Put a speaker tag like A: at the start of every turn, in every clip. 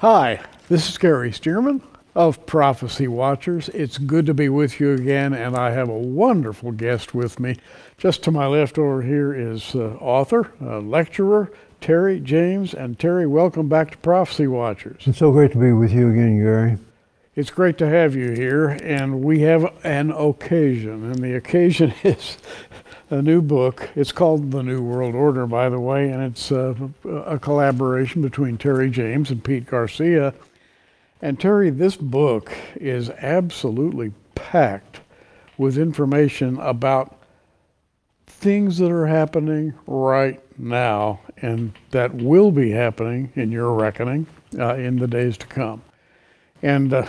A: Hi, this is Gary Stearman of Prophecy Watchers. It's good to be with you again, and I have a wonderful guest with me. Just to my left over here is uh, author, uh, lecturer, Terry James. And Terry, welcome back to Prophecy Watchers.
B: It's so great to be with you again, Gary.
A: It's great to have you here, and we have an occasion, and the occasion is a new book. It's called The New World Order, by the way, and it's uh, a collaboration between Terry James and Pete Garcia. And Terry, this book is absolutely packed with information about things that are happening right now and that will be happening in your reckoning uh, in the days to come. And uh,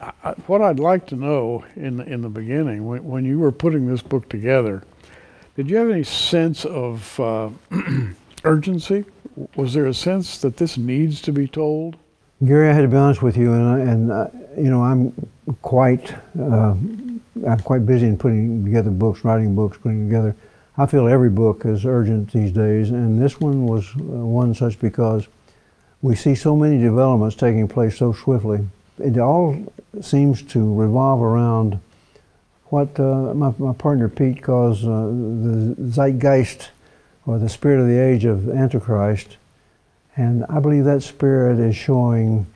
A: I- what I'd like to know in the, in the beginning, when, when you were putting this book together, did you have any sense of uh, urgency? Was there a sense that this needs to be told?
B: Gary, I had to be honest with you, and, I- and uh, you know, I'm quite, uh, I'm quite busy in putting together books, writing books, putting together. I feel every book is urgent these days, and this one was uh, one such because we see so many developments taking place so swiftly. It all seems to revolve around what uh, my, my partner Pete calls uh, the zeitgeist or the spirit of the age of Antichrist. And I believe that spirit is showing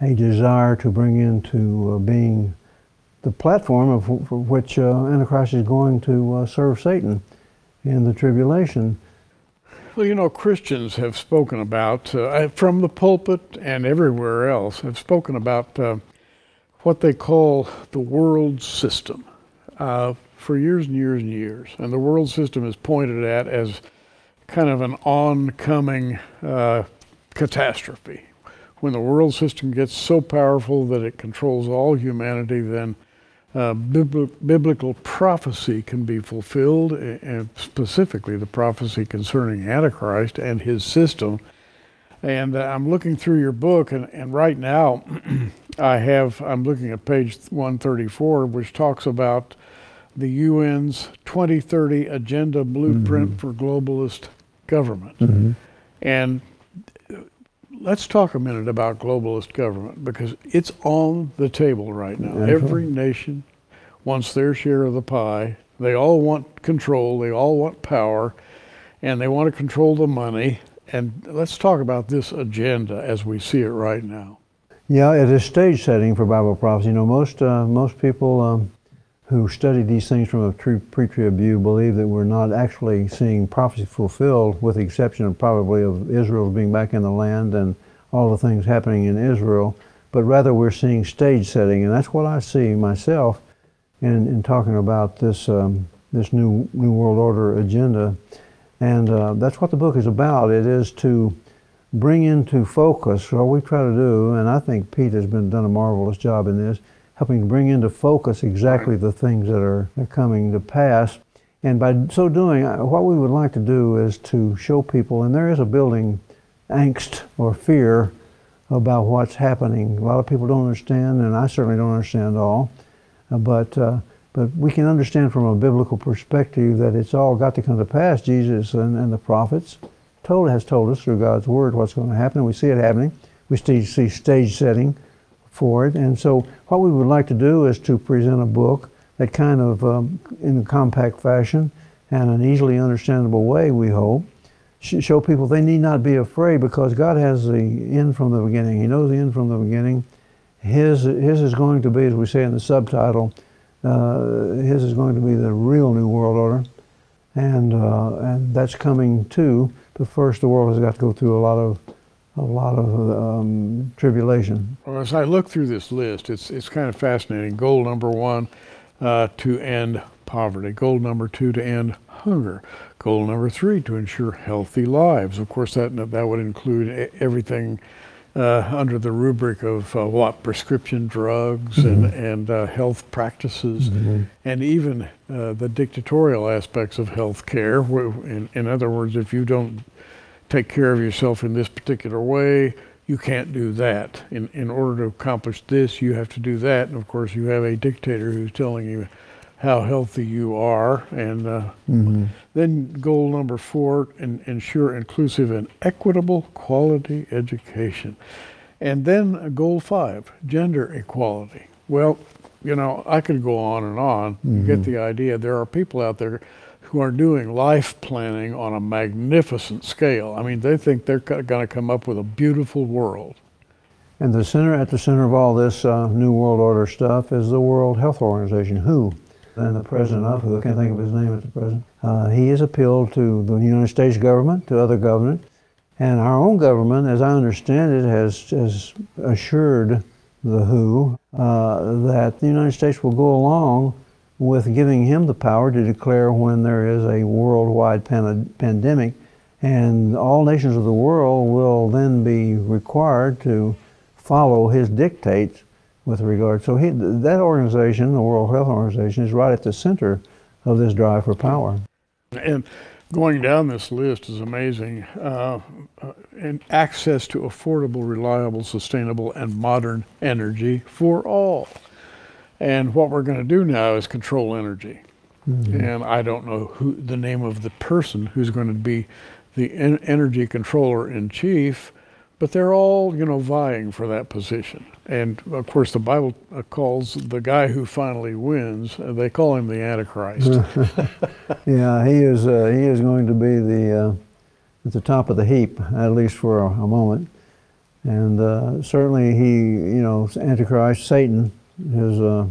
B: a desire to bring into uh, being the platform of which uh, Antichrist is going to uh, serve Satan in the tribulation.
A: Well, you know, Christians have spoken about, uh, from the pulpit and everywhere else, have spoken about uh, what they call the world system uh, for years and years and years. And the world system is pointed at as kind of an oncoming uh, catastrophe. When the world system gets so powerful that it controls all humanity, then uh, bibli- biblical prophecy can be fulfilled, and specifically the prophecy concerning Antichrist and his system. And uh, I'm looking through your book, and, and right now I have, I'm looking at page 134, which talks about the UN's 2030 Agenda Blueprint for Globalist Government. And uh, let's talk a minute about globalist government because it's on the table right now.
B: That's
A: Every nation wants their share of the pie. They all want control, they all want power, and they want to control the money. And let's talk about this agenda as we see it right now.
B: Yeah, it is stage setting for Bible prophecy. You know, most uh, most people um, who study these things from a true pre-trib view believe that we're not actually seeing prophecy fulfilled, with the exception of probably of Israel being back in the land and all the things happening in Israel. But rather, we're seeing stage setting, and that's what I see myself in, in talking about this um, this new new world order agenda, and uh, that's what the book is about. It is to bring into focus what we try to do, and I think Pete has been done a marvelous job in this, helping to bring into focus exactly the things that are, are coming to pass. And by so doing, uh, what we would like to do is to show people, and there is a building angst or fear about what's happening. A lot of people don't understand, and I certainly don't understand all. Uh, but uh, but we can understand from a biblical perspective that it's all got to come to pass. Jesus and, and the prophets told has told us through God's word what's going to happen. And we see it happening. We see, see stage setting for it. And so what we would like to do is to present a book that kind of um, in a compact fashion and an easily understandable way. We hope show people they need not be afraid because God has the end from the beginning. He knows the end from the beginning. His, his is going to be, as we say in the subtitle, uh, his is going to be the real new world order, and uh, and that's coming too. But first, the world has got to go through a lot of a lot of um, tribulation.
A: Well, as I look through this list, it's it's kind of fascinating. Goal number one, uh, to end poverty. Goal number two, to end hunger. Goal number three, to ensure healthy lives. Of course, that that would include everything uh, under the rubric of uh, what prescription drugs and and uh, health practices, and even uh, the dictatorial aspects of health care. In, in other words, if you don't take care of yourself in this particular way, you can't do that. In, in order to accomplish this, you have to do that. And of course, you have a dictator who's telling you how healthy you are. And uh, then goal number four, en- ensure inclusive and equitable quality education. And then goal five, gender equality. Well, you know, I could go on and on. You get the idea. There are people out there who are doing life planning on a magnificent scale. I mean, they think they're going to come up with a beautiful world.
B: And the center, at the center of all this uh, New World Order stuff is the World Health Organization, WHO. And the president of WHO, I can't think of his name at the present, uh, he has appealed to the United States government, to other governments, and our own government, as I understand it, has, has assured the WHO uh, that the United States will go along with giving him the power to declare when there is a worldwide pan- pandemic, and all nations of the world will then be required to follow his dictates with regard. So he, that organization, the World Health Organization, is right at the center of this drive for power.
A: And going down this list is amazing. Uh, uh, and access to affordable, reliable, sustainable, and modern energy for all. And what we're going to do now is control energy. And I don't know who the name of the person who's going to be the en- energy controller in chief, but they're all, you know, vying for that position. And of course, the Bible uh, calls the guy who finally wins, uh, they call him the Antichrist.
B: Yeah, he is. Uh, he is going to be the uh, at the top of the heap, at least for a, a moment. And uh, certainly, he, you know, Antichrist, Satan, is uh,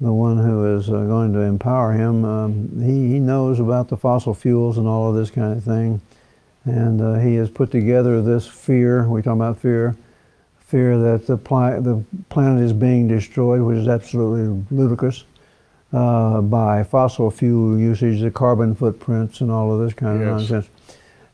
B: the one who is uh, going to empower him. Um, he he knows about the fossil fuels and all of this kind of thing, and uh, he has put together this fear. We talk about fear. Fear that the, pli- the planet is being destroyed, which is absolutely ludicrous uh, by fossil fuel usage, the carbon footprints, and all of this kind of
A: Yes.
B: nonsense.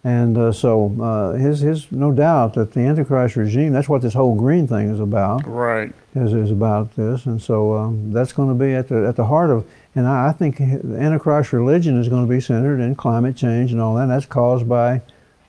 B: And uh, so, uh, his, his no doubt that the Antichrist regime, that's what this whole green thing is about,
A: right.
B: is, is about this. And so, um, that's going to be at the, at the heart of, and I, I think the Antichrist religion is going to be centered in climate change and all that. And that's caused by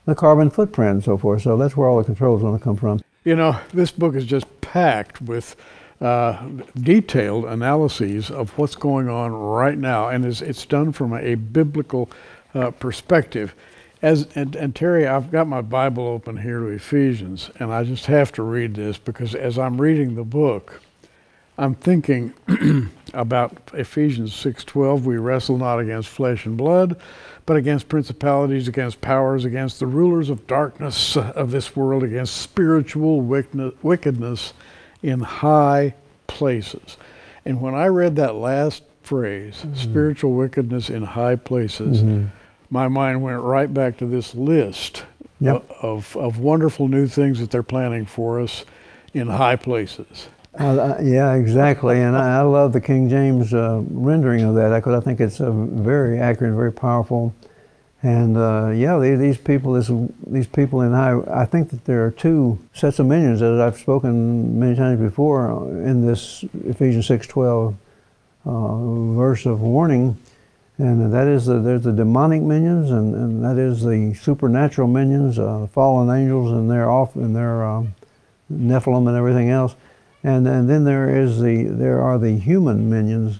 B: the carbon footprint and so forth. So, that's where all the control is going to come from.
A: You know, this book is just packed with uh, detailed analyses of what's going on right now, and it's, it's done from a biblical uh, perspective. As and, and Terry, I've got my Bible open here to Ephesians, and I just have to read this because as I'm reading the book, I'm thinking about Ephesians 6:12. We wrestle not against flesh and blood, but against principalities, against powers, against the rulers of darkness of this world, against spiritual wickedness- wickedness in high places. And when I read that last phrase, mm-hmm. spiritual wickedness in high places, mm-hmm. My mind went right back to this list
B: Yep.
A: of, of wonderful new things that they're planning for us in high places.
B: Uh, uh, yeah, exactly. And I, I love the King James uh, rendering of that because I think it's uh, very accurate very powerful. And uh, yeah, they, these people, this, these people in high, I think that there are two sets of minions that I've spoken many times before uh, in this Ephesians 6:12 uh, verse of warning. And that is the, there's the demonic minions, and, and that is the supernatural minions, uh, the fallen angels, and their off and their um, Nephilim and everything else. And, and then there is the there are the human minions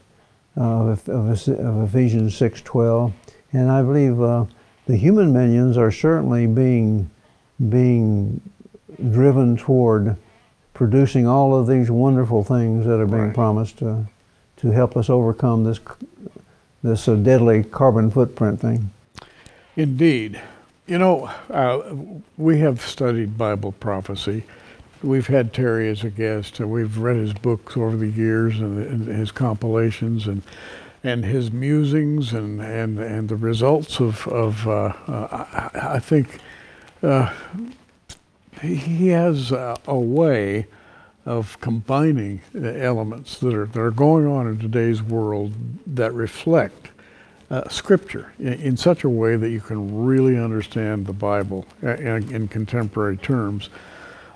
B: of, of, of Ephesians 6:12, and I believe uh, the human minions are certainly being being driven toward producing all of these wonderful things that are being
A: Right.
B: promised to to help us overcome this this uh, deadly carbon footprint thing.
A: Indeed. You know, uh, we have studied Bible prophecy. We've had Terry as a guest, and we've read his books over the years and, and his compilations and and his musings and, and, and the results of, of uh, uh, I, I think uh, he has a way of combining elements that are, that are going on in today's world that reflect uh, scripture in, in such a way that you can really understand the Bible uh, in, in contemporary terms.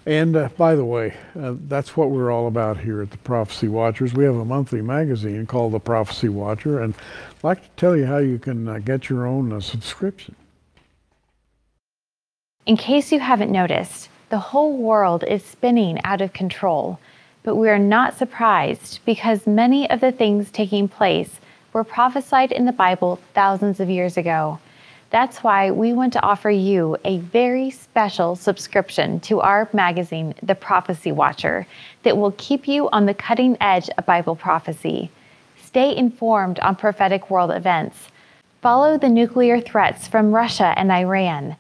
A: And uh, by the way, uh, that's what we're all about here at the Prophecy Watchers. We have a monthly magazine called the Prophecy Watcher, and I'd like to tell you how you can uh, get your own uh, subscription.
C: In case you haven't noticed, the whole world is spinning out of control, but we are not surprised because many of the things taking place were prophesied in the Bible thousands of years ago. That's why we want to offer you a very special subscription to our magazine, The Prophecy Watcher, that will keep you on the cutting edge of Bible prophecy. Stay informed on prophetic world events. Follow the nuclear threats from Russia and Iran,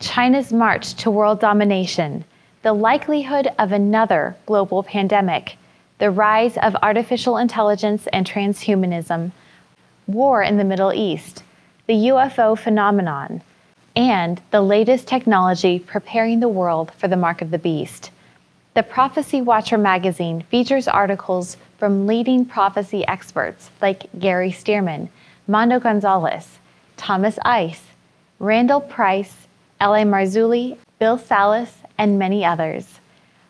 C: China's march to world domination, the likelihood of another global pandemic, the rise of artificial intelligence and transhumanism, war in the Middle East, the UFO phenomenon, and the latest technology preparing the world for the mark of the beast. The Prophecy Watcher magazine features articles from leading prophecy experts like Gary Stearman, Mondo Gonzalez, Thomas Ice, Randall Price, L.A. Marzulli, Bill Salus, and many others.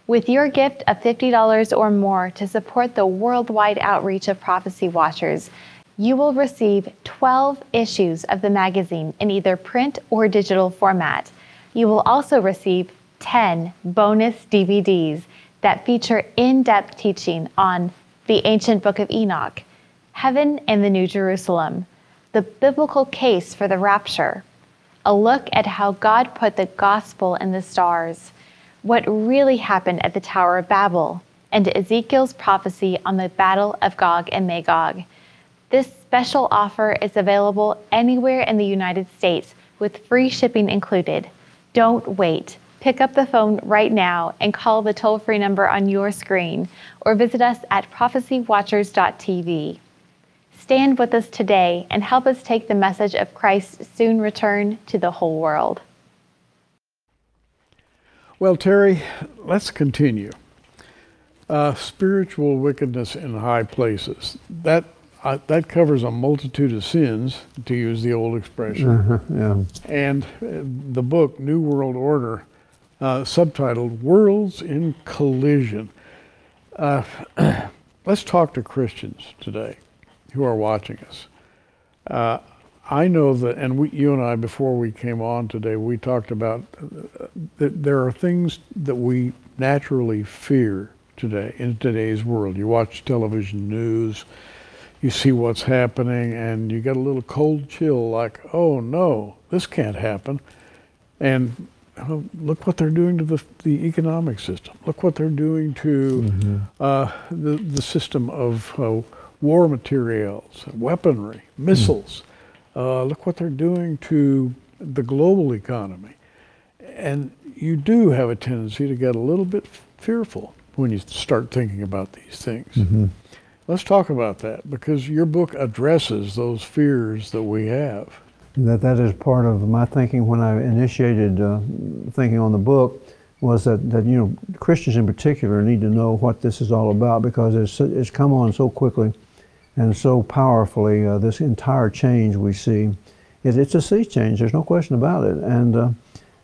C: With your gift of $50 or more to support the worldwide outreach of Prophecy Watchers, you will receive 12 issues of the magazine in either print or digital format. You will also receive 10 bonus DVDs that feature in depth teaching on the ancient book of Enoch, heaven and the New Jerusalem, the biblical case for the rapture, a look at how God put the gospel in the stars, what really happened at the Tower of Babel, and Ezekiel's prophecy on the battle of Gog and Magog. This special offer is available anywhere in the United States with free shipping included. Don't wait. Pick up the phone right now and call the toll free number on your screen or visit us at prophecywatchers.tv. Stand with us today and help us take the message of Christ's soon return to the whole world.
A: Well, Terry, let's continue. Uh, spiritual wickedness in high places. That uh, that covers a multitude of sins, to use the old expression.
B: Uh-huh, yeah.
A: And uh, the book, New World Order, uh, subtitled Worlds in Collision. Uh, let's talk to Christians today who are watching us. Uh, I know that, and we, you and I, before we came on today, we talked about uh, that there are things that we naturally fear today in today's world. You watch television news, you see what's happening, and you get a little cold chill like, oh no, this can't happen. And oh, look what they're doing to the, the economic system. Look what they're doing to uh, the, the system of uh, war materials, weaponry, missiles. Uh, look what they're doing to the global economy. And you do have a tendency to get a little bit fearful when you start thinking about these things. Let's talk about that because your book addresses those fears that we have.
B: That that is part of my thinking when I initiated uh, thinking on the book was that, that you know Christians in particular need to know what this is all about because it's it's come on so quickly and so powerfully. Uh, this entire change we see, it, it's a sea change. There's no question about it. And uh,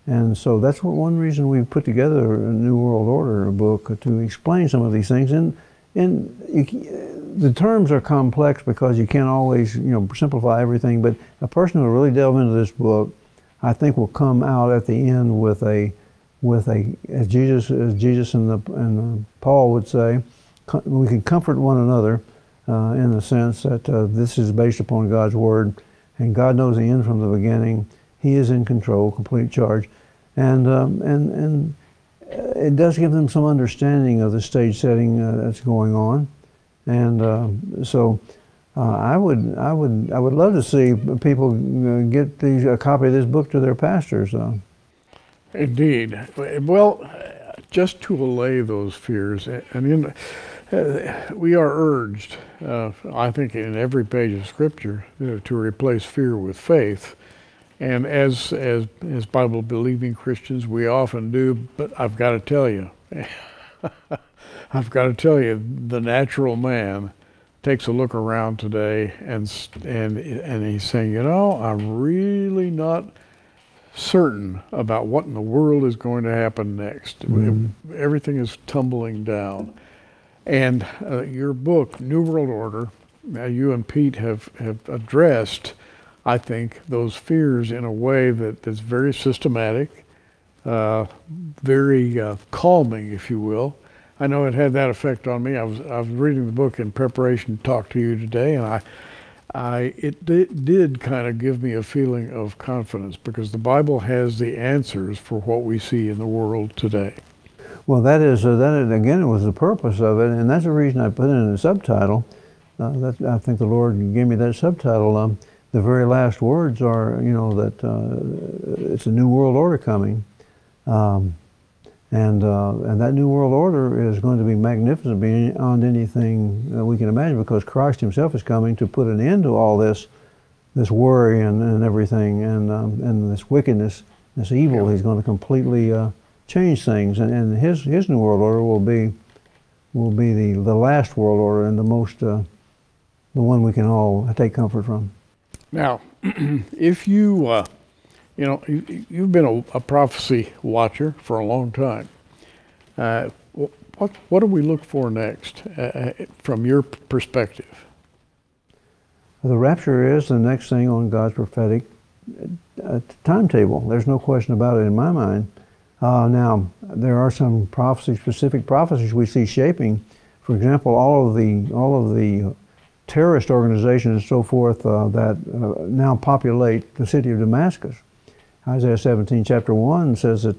B: and so that's what one reason we put together a New World Order book to explain some of these things. And and you, the terms are complex because you can't always you know simplify everything. But a person who really delve into this book, I think, will come out at the end with a with a as Jesus as Jesus and the and Paul would say, we can comfort one another uh, in the sense that uh, this is based upon God's word, and God knows the end from the beginning. He is in control, complete charge, and um, and and uh, it does give them some understanding of the stage setting uh, that's going on, and uh, so. Uh, I would, I would, I would love to see people get these, a copy of this book to their pastors.
A: Indeed. Well, just to allay those fears, and in, we are urged, uh, I think, in every page of Scripture, uh, to replace fear with faith. And as as as Bible believing Christians, we often do. But I've got to tell you, I've got to tell you, the natural man takes a look around today, and and and he's saying, you know, I'm really not certain about what in the world is going to happen next. Everything is tumbling down. And uh, your book, New World Order, uh, you and Pete have, have addressed, I think, those fears in a way that is very systematic, uh, very uh, calming, if you will. I know it had that effect on me. I was, I was reading the book in preparation to talk to you today, and I, I it di- did kind of give me a feeling of confidence because the Bible has the answers for what we see in the world today.
B: Well, that is uh, that again it was the purpose of it, and that's the reason I put it in the subtitle. Uh, that I think the Lord gave me that subtitle. Um, the very last words are, you know, that uh, it's a new world order coming, um, and uh, and that new world order is going to be magnificent beyond anything that we can imagine, because Christ Himself is coming to put an end to all this, this worry and, and everything, and um, and this wickedness, this evil. He's going to completely uh, change things, and, and his his new world order will be will be the, the last world order and the most uh, the one we can all take comfort from.
A: Now, if you, uh, you know, you, you've been a, a prophecy watcher for a long time. Uh, what what do we look for next uh, uh, from your perspective?
B: The rapture is the next thing on God's prophetic uh, timetable. There's no question about it in my mind. Uh, now, there are some specific prophecies we see shaping. For example, all of the all of the terrorist organizations and so forth uh, that uh, now populate the city of Damascus. Isaiah 17, chapter 1 says that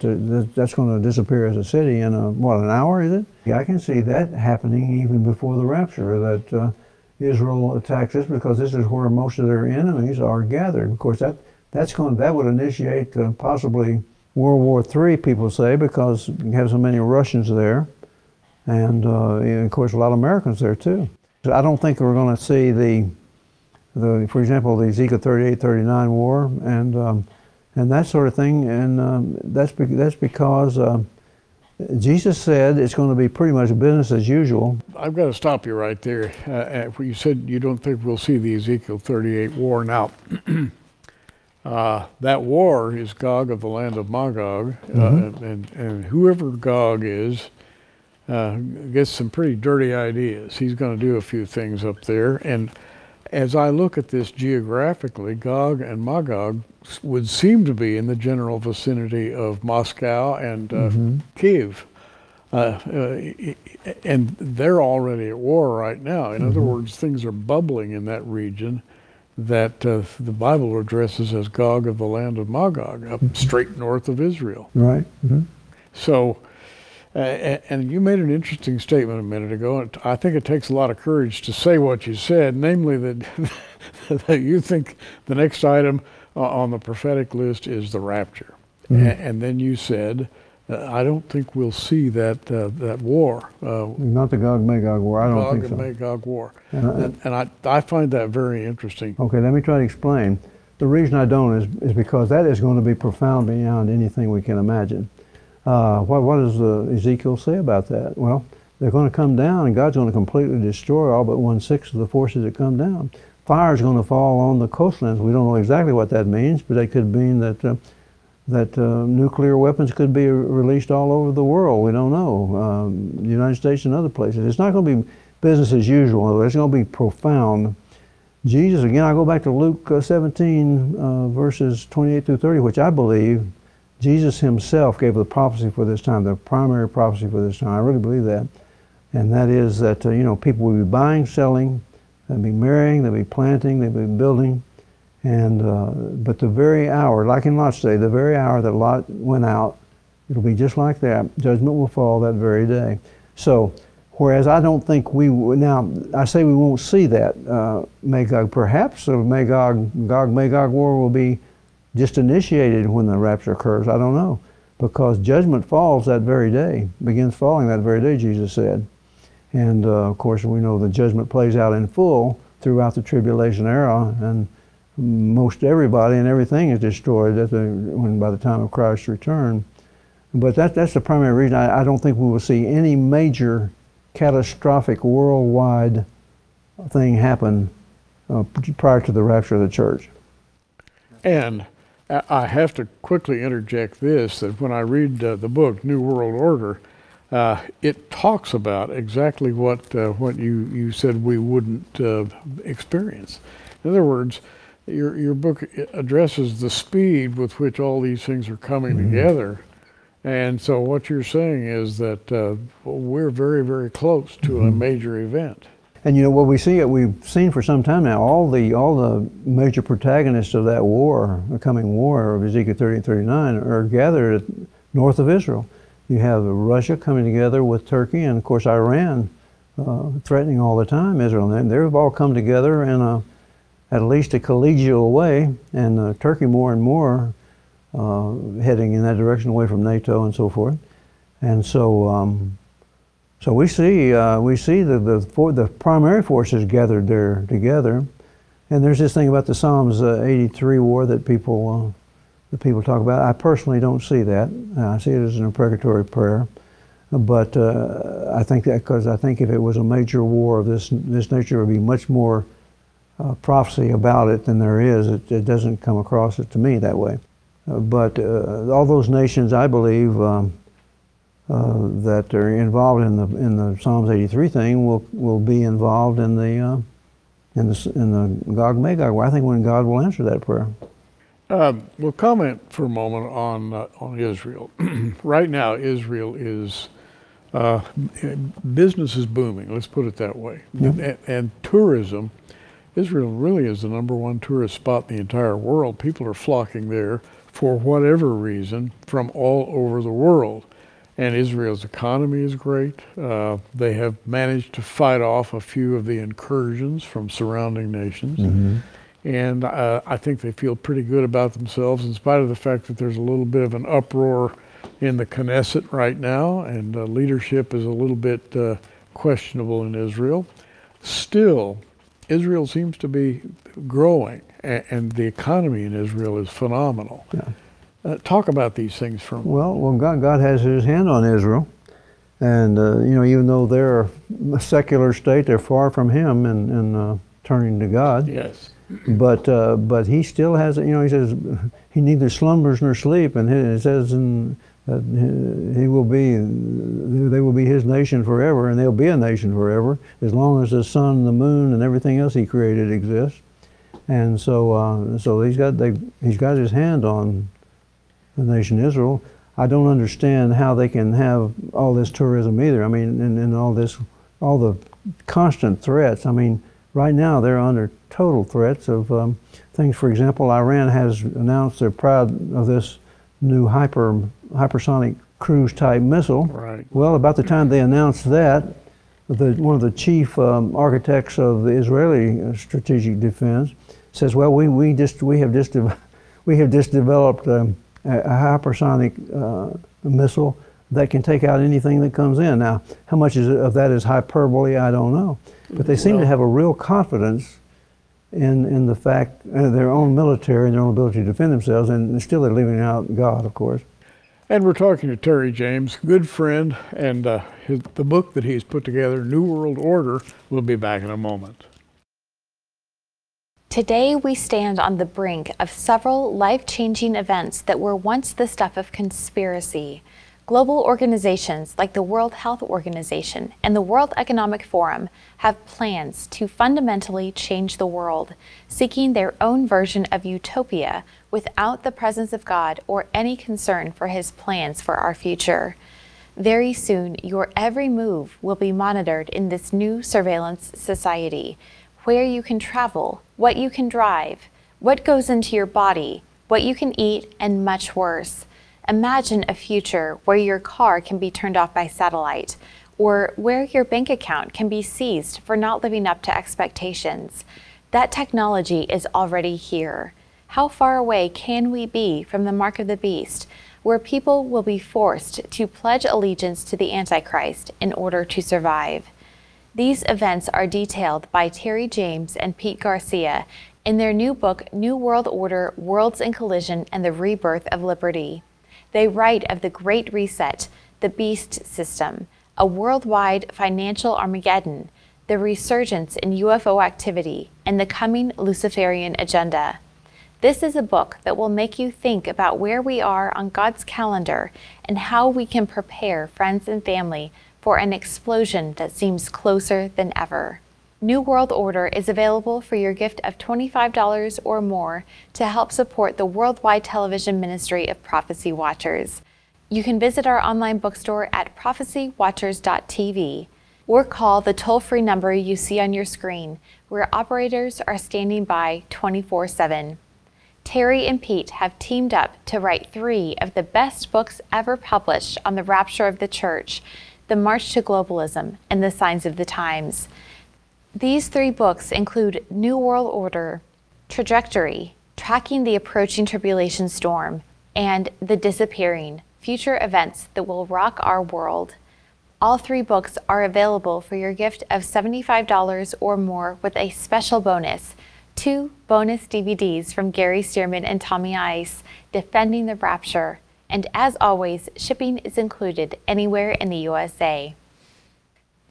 B: that's going to disappear as a city in a, what, an hour, is it? Yeah, I can see that happening even before the rapture, that uh, Israel attacks this because this is where most of their enemies are gathered. Of course, that, that's going, that would initiate uh, possibly World War III, people say, because you have so many Russians there, and, uh, and of course, a lot of Americans there too. I don't think we're going to see the, the, for example, the Ezekiel 38, 39 war, and um, and that sort of thing. And um, that's be- that's because um, Jesus said it's going to be pretty much business as usual.
A: I've got to stop you right there. Uh, uh, you said you don't think we'll see the Ezekiel 38 war. Now, uh, that war is Gog of the land of Magog, uh, and, and whoever Gog is uh, gets some pretty dirty ideas. He's going to do a few things up there. And as I look at this geographically, Gog and Magog would seem to be in the general vicinity of Moscow and uh, Kiev. Uh, uh, and they're already at war right now. In other words, things are bubbling in that region that uh, the Bible addresses as Gog of the land of Magog, up straight north of Israel.
B: Right. hmm
A: So, uh, and you made an interesting statement a minute ago, and I think it takes a lot of courage to say what you said, namely that, that you think the next item uh, on the prophetic list is the rapture. A- and then you said, I don't think we'll see that, uh, that war, uh,
B: Not the Gog Magog war. I don't
A: Gog
B: think
A: and
B: so.
A: Magog war.
B: And I-
A: And, and I, I find that very interesting.
B: Okay, let me try to explain. The reason I don't is, is because that is going to be profound beyond anything we can imagine. Uh, what, what does uh, Ezekiel say about that? Well, they're going to come down, and God's going to completely destroy all but one sixth of the forces that come down. Fire is going to fall on the coastlands. We don't know exactly what that means, but it could mean that uh, that uh, nuclear weapons could be released all over the world. We don't know. Um, the United States and other places. It's not going to be business as usual. It's going to be profound. Jesus, again, I go back to Luke uh, 17, uh, verses 28 through 30, which I believe Jesus himself gave the prophecy for this time, the primary prophecy for this time. I really believe that. And that is that, uh, you know, people will be buying, selling, they'll be marrying, they'll be planting, they'll be building. And, uh, but the very hour, like in Lot's day, the very hour that Lot went out, it'll be just like that. Judgment will fall that very day. So, whereas I don't think we, now, I say we won't see that uh, Magog. Perhaps the Magog, Gog Magog war will be just initiated when the rapture occurs. I don't know. Because judgment falls that very day, begins falling that very day, Jesus said. And uh, of course, we know the judgment plays out in full throughout the tribulation era, and most everybody and everything is destroyed at the, when by the time of Christ's return. But that, that's the primary reason I, I don't think we will see any major catastrophic worldwide thing happen uh, prior to the rapture of the church.
A: And I have to quickly interject this that when I read uh, the book New World Order, uh, it talks about exactly what uh, what you, you said we wouldn't uh, experience. In other words, your your book addresses the speed with which all these things are coming together, and so what you're saying is that uh, we're very very close to a major event.
B: And you know what we see, it we've seen for some time now, all the all the major protagonists of that war, the coming war of Ezekiel 30 and 39, are gathered north of Israel. You have Russia coming together with Turkey, and of course Iran uh, threatening all the time Israel. And they've all come together in a, at least a collegial way, and uh, Turkey more and more uh, heading in that direction away from NATO and so forth. And so, um, so we see uh, we see the the, for, the primary forces gathered there together. And there's this thing about the Psalms uh, 83 war that people uh, that people talk about. I personally don't see that. I see it as an imprecatory prayer. But uh, I think that because I think if it was a major war of this this nature, there would be much more uh, prophecy about it than there is. It, it, doesn't come across it to me that way. Uh, but uh, all those nations, I believe, um, uh, that are involved in the in the Psalms 83 thing will will be involved in the uh, in the in the Gog Magog. Well, I think when God will answer that prayer.
A: Um, we'll comment for a moment on uh, on Israel. right now, Israel is uh, business is booming. Let's put it that way. And, and, tourism, Israel really is the number one tourist spot in the entire world. People are flocking there for whatever reason from all over the world. And Israel's economy is great. Uh, they have managed to fight off a few of the incursions from surrounding nations. Mm-hmm and uh, I think they feel pretty good about themselves in spite of the fact that there's a little bit of an uproar in the Knesset right now, and uh, leadership is a little bit uh, questionable in Israel. Still, Israel seems to be growing, and, and the economy in Israel is phenomenal. Yeah. Uh, talk about these things from
B: well, well, God, God has His hand on Israel, and uh, you know, even though they're a secular state, they're far from Him and, and uh, turning to God.
A: Yes
B: but uh, but he still has you know he says he neither slumbers nor sleep and it says in that he will be they will be his nation forever and they'll be a nation forever as long as the sun the moon and everything else he created exists. And so uh, so he's got they, he's got his hand on the nation Israel. I don't understand how they can have all this tourism either. I mean and, and all this all the constant threats. I mean right now they're under total threats of um, things. For example, Iran has announced they're proud of this new hyper hypersonic cruise type missile.
A: Right.
B: Well, about the time they announced that, the, one of the chief um, architects of the Israeli uh, strategic defense says, "Well, we, we just we have just we have just developed um, a, a, hypersonic uh, missile that can take out anything that comes in." Now, how much is, of that is hyperbole? I don't know, but they seem well, to have a real confidence in, in the fact uh, their own military and their own ability to defend themselves, and still they're leaving out God, of course.
A: And we're talking to Terry James, good friend, and uh, his, the book that he's put together, New World Order, will be back in a moment.
C: Today, we stand on the brink of several life changing events that were once the stuff of conspiracy. Global organizations like the World Health Organization and the World Economic Forum have plans to fundamentally change the world, seeking their own version of utopia without the presence of God or any concern for His plans for our future. Very soon, your every move will be monitored in this new surveillance society, where you can travel, what you can drive, what goes into your body, what you can eat, and much worse. Imagine a future where your car can be turned off by satellite, or where your bank account can be seized for not living up to expectations. That technology is already here. How far away can we be from the mark of the beast, where people will be forced to pledge allegiance to the Antichrist in order to survive? These events are detailed by Terry James and Pete Garcia in their new book, New World Order Worlds in Collision and the Rebirth of Liberty. They write of the Great Reset, the Beast System, a worldwide financial Armageddon, the resurgence in UFO activity, and the coming Luciferian agenda. This is a book that will make you think about where we are on God's calendar and how we can prepare friends and family for an explosion that seems closer than ever. New World Order is available for your gift of $25 or more to help support the worldwide television ministry of Prophecy Watchers. You can visit our online bookstore at prophecywatchers.tv. or call the toll free number you see on your screen, where operators are standing by 24 7. Terry and Pete have teamed up to write three of the best books ever published on the rapture of the church The March to Globalism and The Signs of the Times. These three books include New World Order, Trajectory, Tracking the Approaching Tribulation Storm, and The Disappearing Future Events That Will Rock Our World. All three books are available for your gift of $75 or more with a special bonus two bonus DVDs from Gary Stearman and Tommy Ice, Defending the Rapture. And as always, shipping is included anywhere in the USA.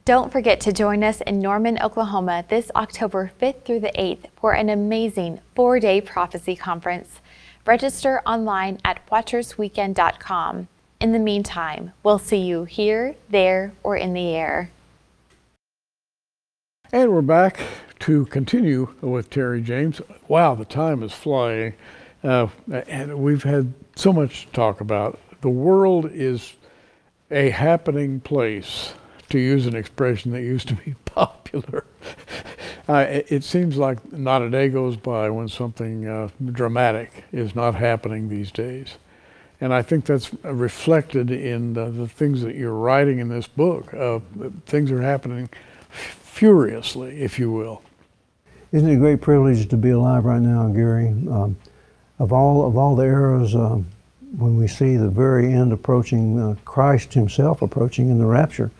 C: Don't forget to join us in Norman, Oklahoma this October 5th through the 8th for an amazing four day prophecy conference. Register online at watchersweekend.com. In the meantime, we'll see you here, there, or in the air.
A: And we're back to continue with Terry James. Wow, the time is flying. Uh, and we've had so much to talk about. The world is a happening place, to use an expression that used to be popular. Uh, it, seems like not a day goes by when something uh, dramatic is not happening these days. And I think that's reflected in the, the things that you're writing in this book. Uh, things are happening furiously, if you will.
B: Isn't it a great privilege to be alive right now, Gary? Um, of all of all the eras, um, when we see the very end approaching, uh, Christ Himself approaching in the rapture,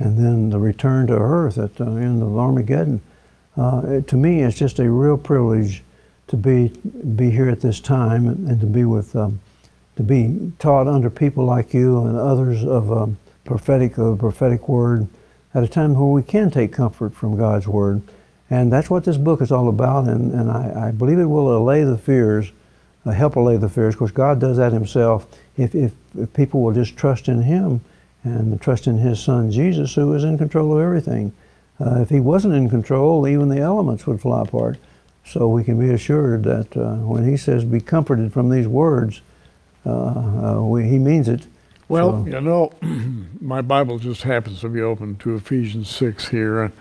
B: and then the return to earth at the end of Armageddon, uh, it, to me, it's just a real privilege to be be here at this time and, and to be with um, to be taught under people like you and others of um, prophetic of prophetic word at a time where we can take comfort from God's word. And that's what this book is all about, and, and I, I believe it will allay the fears, uh, help allay the fears, Of course, God does that Himself if, if, if people will just trust in Him and the trust in His Son Jesus, who is in control of everything. Uh, if He wasn't in control, even the elements would fly apart. So we can be assured that uh, when He says, Be comforted from these words, uh, uh, we, He means it.
A: Well,
B: So-
A: you know, my Bible just happens to be open to Ephesians 6 here, and,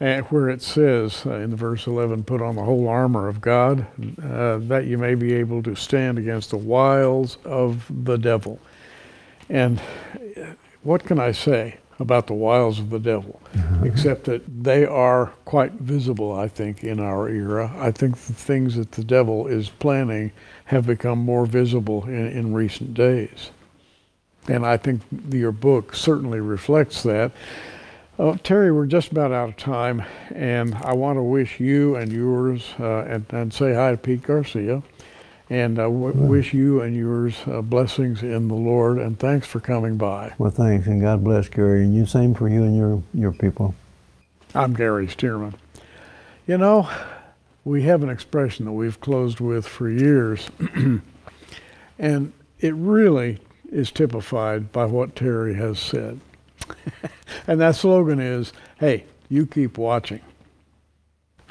A: and where it says uh, in the verse 11, put on the whole armor of God, uh, that you may be able to stand against the wiles of the devil. And what can I say about the wiles of the devil? Except that they are quite visible, I think, in our era. I think the things that the devil is planning have become more visible in, in recent days. And I think your book certainly reflects that. Uh, Terry, we're just about out of time, and I want to wish you and yours, uh, and, and say hi to Pete Garcia, and uh, w- wish you and yours uh, blessings in the Lord, and thanks for coming by.
B: Well, thanks, and God bless, Gary, and you same for you and your, your people.
A: I'm Gary Stearman. You know, we have an expression that we've closed with for years, and it really is typified by what Terry has said. and that slogan is hey, you keep watching.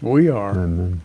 A: We are.
B: Amen.